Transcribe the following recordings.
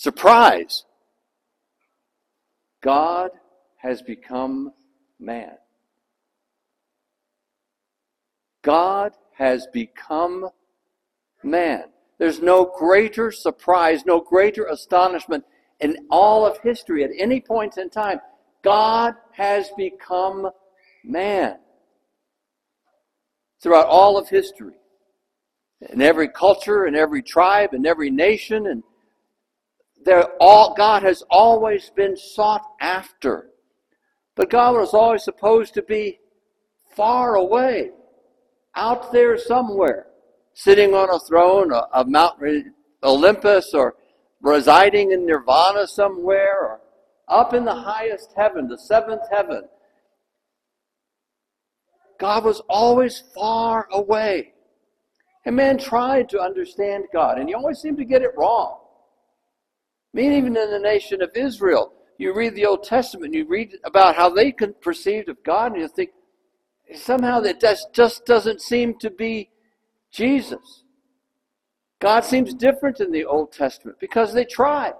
surprise. God has become man. God has become man. There's no greater surprise, no greater astonishment in all of history at any point in time. God has become man. Throughout all of history, in every culture, in every tribe, in every nation, and there all God has always been sought after. But God was always supposed to be far away, out there somewhere, sitting on a throne of Mount Olympus or residing in nirvana somewhere or up in the highest heaven, the seventh heaven. God was always far away. And man tried to understand God, and he always seemed to get it wrong. Mean, even in the nation of Israel, you read the Old Testament, you read about how they perceived of God, and you think somehow that just doesn't seem to be Jesus. God seems different in the Old Testament because they tried,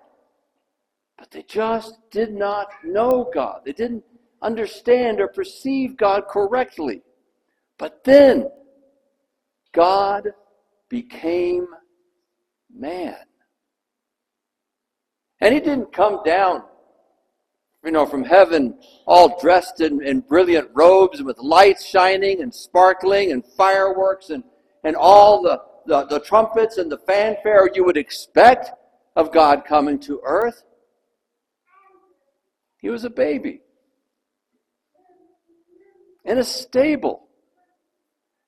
but they just did not know God. They didn't understand or perceive God correctly. But then God became man. And he didn't come down, you know, from heaven all dressed in, in brilliant robes with lights shining and sparkling and fireworks and, and all the, the, the trumpets and the fanfare you would expect of God coming to earth. He was a baby in a stable.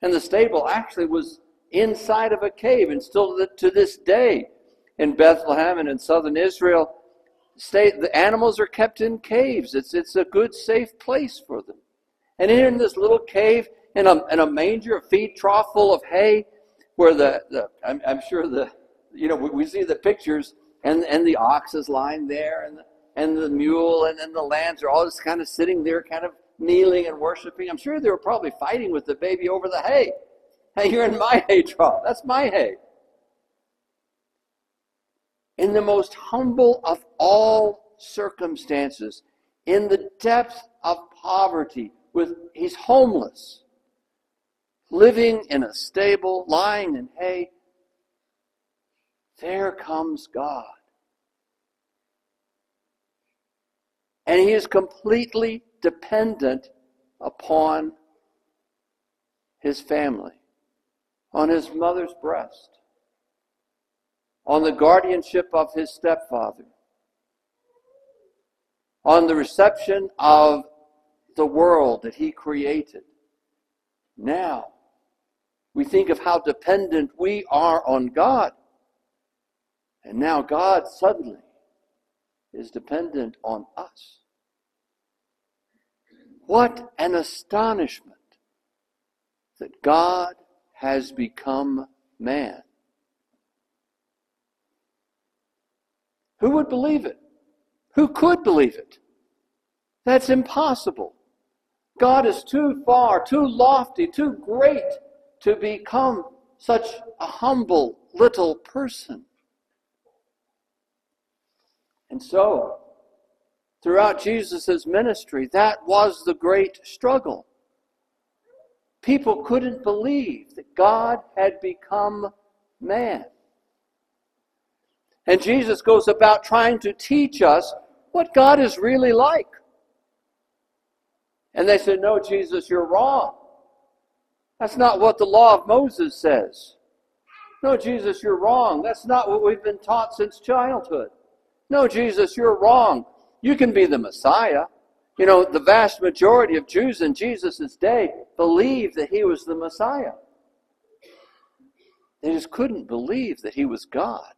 And the stable actually was inside of a cave, and still to this day in Bethlehem and in southern Israel, stay, the animals are kept in caves. It's, it's a good, safe place for them. And in this little cave, in a, in a manger, a feed trough full of hay, where the, the I'm, I'm sure the, you know, we, we, see the pictures, and, and the ox is lying there, and the, and the mule, and then the lambs are all just kind of sitting there, kind of kneeling and worshiping. I'm sure they were probably fighting with the baby over the hay. Hey, you're in my hay trough. That's my hay in the most humble of all circumstances, in the depth of poverty, with he's homeless, living in a stable, lying in hay. There comes God. And he is completely dependent upon his family, on his mother's breast on the guardianship of his stepfather, on the reception of the world that he created. Now, we think of how dependent we are on God. And now God suddenly is dependent on us. What an astonishment that God has become man. Who would believe it? Who could believe it? That's impossible. God is too far, too lofty, too great to become such a humble little person. And so, throughout Jesus' ministry, that was the great struggle. People couldn't believe that God had become man. And Jesus goes about trying to teach us what God is really like. And they said, No, Jesus, you're wrong. That's not what the law of Moses says. No, Jesus, you're wrong. That's not what we've been taught since childhood. No, Jesus, you're wrong. You can be the Messiah. You know, the vast majority of Jews in Jesus' day believed that he was the Messiah. They just couldn't believe that he was God.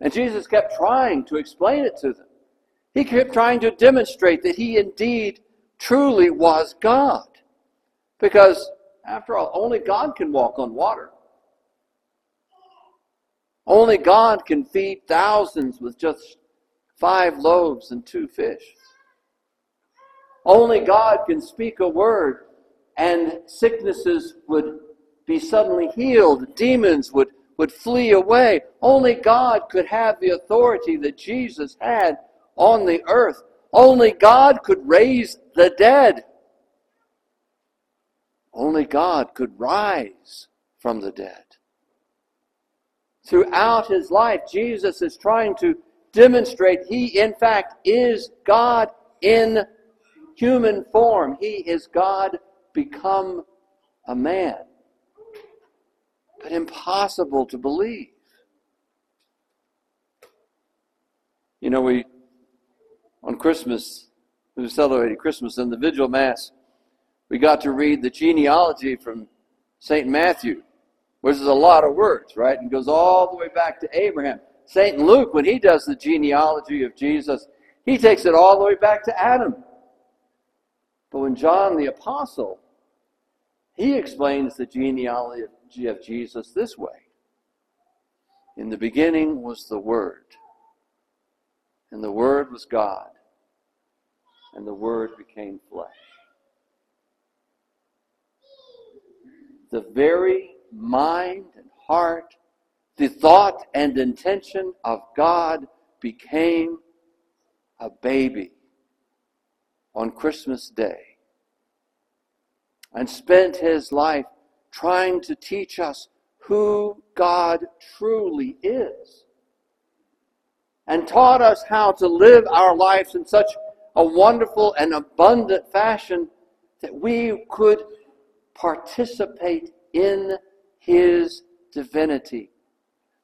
And Jesus kept trying to explain it to them. He kept trying to demonstrate that he indeed truly was God. Because, after all, only God can walk on water. Only God can feed thousands with just five loaves and two fish. Only God can speak a word and sicknesses would be suddenly healed, demons would would flee away. Only God could have the authority that Jesus had on the earth. Only God could raise the dead. Only God could rise from the dead. Throughout his life, Jesus is trying to demonstrate he, in fact, is God in human form. He is God become a man. But impossible to believe. You know, we, on Christmas, we celebrated Christmas in the Vigil Mass, we got to read the genealogy from St. Matthew, which is a lot of words, right? And goes all the way back to Abraham. St. Luke, when he does the genealogy of Jesus, he takes it all the way back to Adam. But when John the Apostle, he explains the genealogy of Jesus this way In the beginning was the Word, and the Word was God, and the Word became flesh. The very mind and heart, the thought and intention of God became a baby on Christmas Day and spent his life trying to teach us who God truly is and taught us how to live our lives in such a wonderful and abundant fashion that we could participate in his divinity.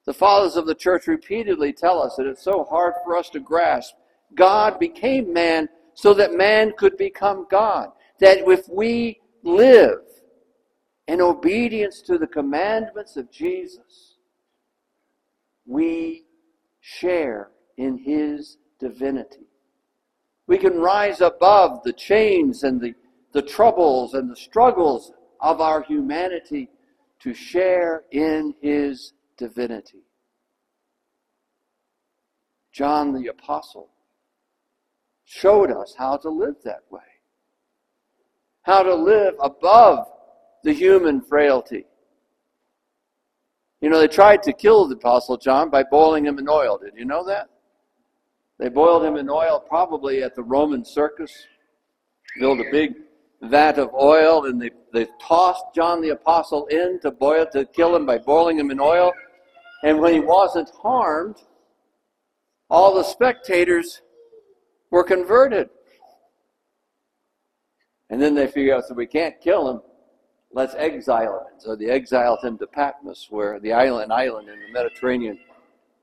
The fathers of the church repeatedly tell us that it's so hard for us to grasp. God became man so that man could become God. That if we live in obedience to the commandments of Jesus, we share in his divinity. We can rise above the chains and the, the troubles and the struggles of our humanity to share in his divinity. John the Apostle showed us how to live that way, how to live above the human frailty. You know, they tried to kill the Apostle John by boiling him in oil. Did you know that? They boiled him in oil probably at the Roman circus, built a big vat of oil, and they, they tossed John the Apostle in to boil to kill him by boiling him in oil. And when he wasn't harmed, all the spectators were converted. And then they figured out, so we can't kill him, let's exile him. So they exiled him to Patmos, where the island, island in the Mediterranean,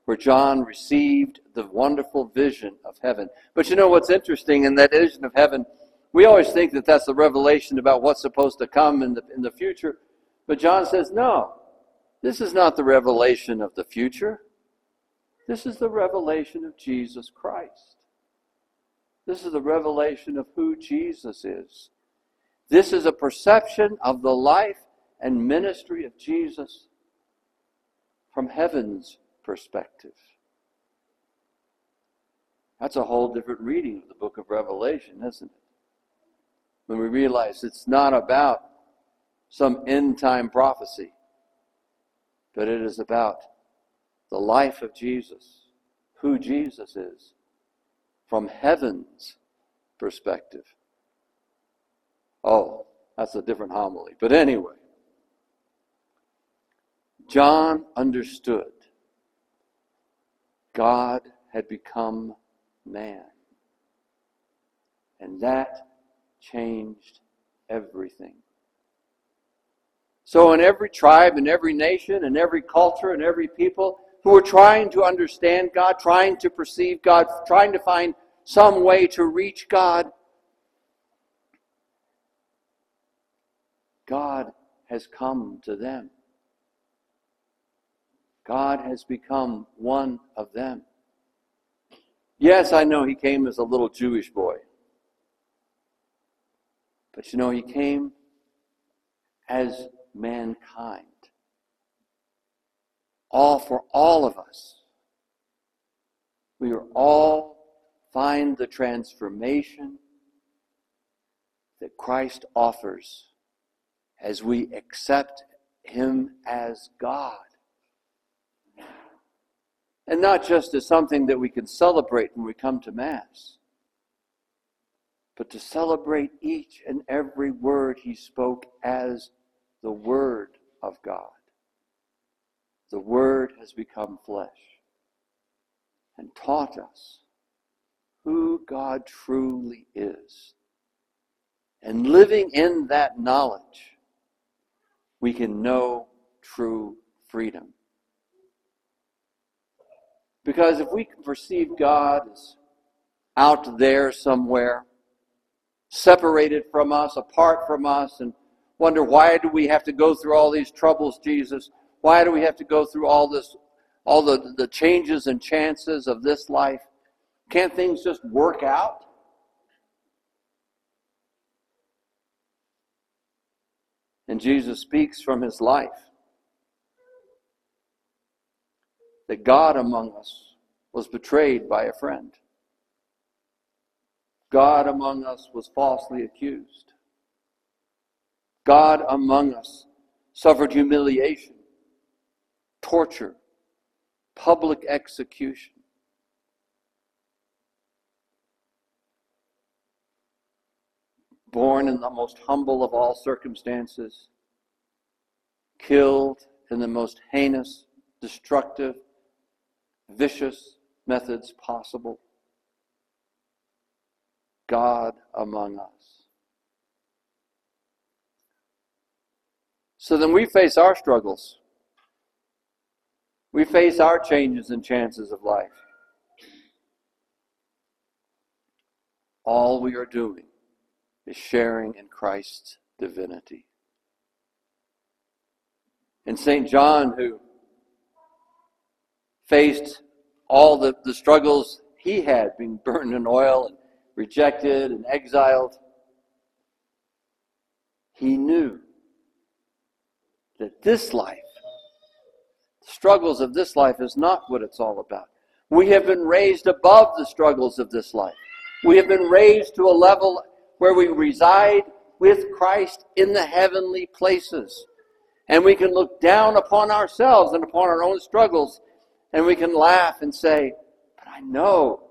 where John received the wonderful vision of heaven. But you know what's interesting in that vision of heaven? We always think that that's the revelation about what's supposed to come in the, in the future. But John says, no, this is not the revelation of the future. This is the revelation of Jesus Christ. This is the revelation of who Jesus is. This is a perception of the life and ministry of Jesus from heaven's perspective. That's a whole different reading of the book of Revelation, isn't it? When we realize it's not about some end time prophecy, but it is about the life of Jesus, who Jesus is, from heaven's perspective. Oh, that's a different homily. But anyway, John understood God had become man. And that changed everything. So, in every tribe, in every nation, in every culture, in every people who are trying to understand God, trying to perceive God, trying to find some way to reach God, God has come to them. God has become one of them. Yes, I know he came as a little Jewish boy. But you know, he came as mankind. All for all of us. We are all find the transformation that Christ offers as we accept him as God And not just as something that we can celebrate when we come to Mass, but to celebrate each and every word he spoke as the Word of God. The Word has become flesh and taught us who God truly is. And living in that knowledge, we can know true freedom. Because if we can perceive God as out there somewhere, separated from us, apart from us, and wonder why do we have to go through all these troubles, Jesus? Why do we have to go through all this, all the, the changes and chances of this life? Can't things just work out? And Jesus speaks from his life that God among us was betrayed by a friend. God among us was falsely accused. God among us suffered humiliation, torture, public execution. Born in the most humble of all circumstances, killed in the most heinous, destructive, vicious methods possible. God among us. So then we face our struggles. We face our changes and chances of life. All we are doing is sharing in Christ's divinity. And St. John, who faced all the, the struggles he had, being burned in oil and rejected and exiled, he knew that this life, the struggles of this life, is not what it's all about. We have been raised above the struggles of this life. We have been raised to a level where we reside with Christ in the heavenly places. And we can look down upon ourselves and upon our own struggles, and we can laugh and say, But I know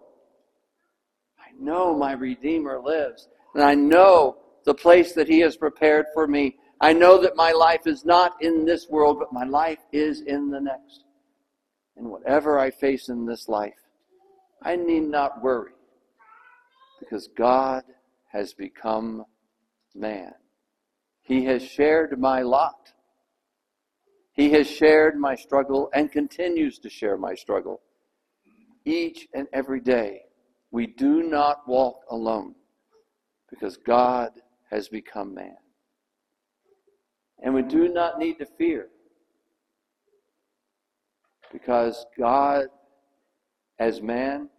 I know my Redeemer lives. And I know the place that He has prepared for me. I know that my life is not in this world, but my life is in the next. And whatever I face in this life, I need not worry because God has become man. He has shared my lot. He has shared my struggle and continues to share my struggle each and every day we do not walk alone because God has become man. And we do not need to fear because God, as man,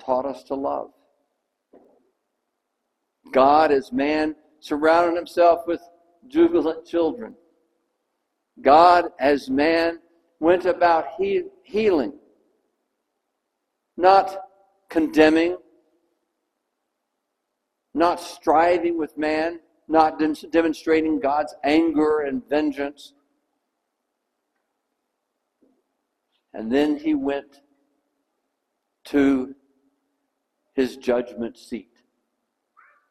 taught us to love. God, as man, surrounded himself with jubilant children. God, as man, went about he- healing, not condemning, not striving with man, not demonstrating God's anger and vengeance. And then he went to his judgment seat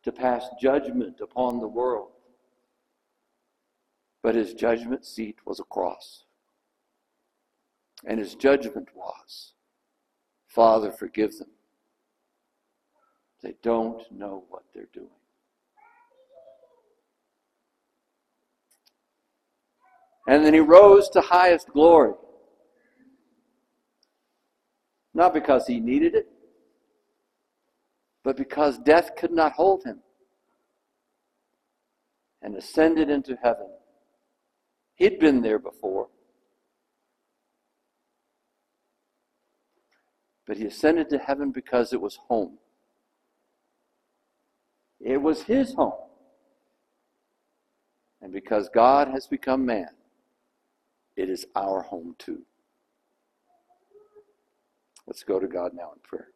to pass judgment upon the world. But his judgment seat was a cross. And his judgment was Father, forgive them. They don't know what they're doing. And then he rose to highest glory. Not because he needed it, but because death could not hold him. And ascended into heaven. He'd been there before. But he ascended to heaven because it was home. It was his home. And because God has become man, it is our home too. Let's go to God now in prayer.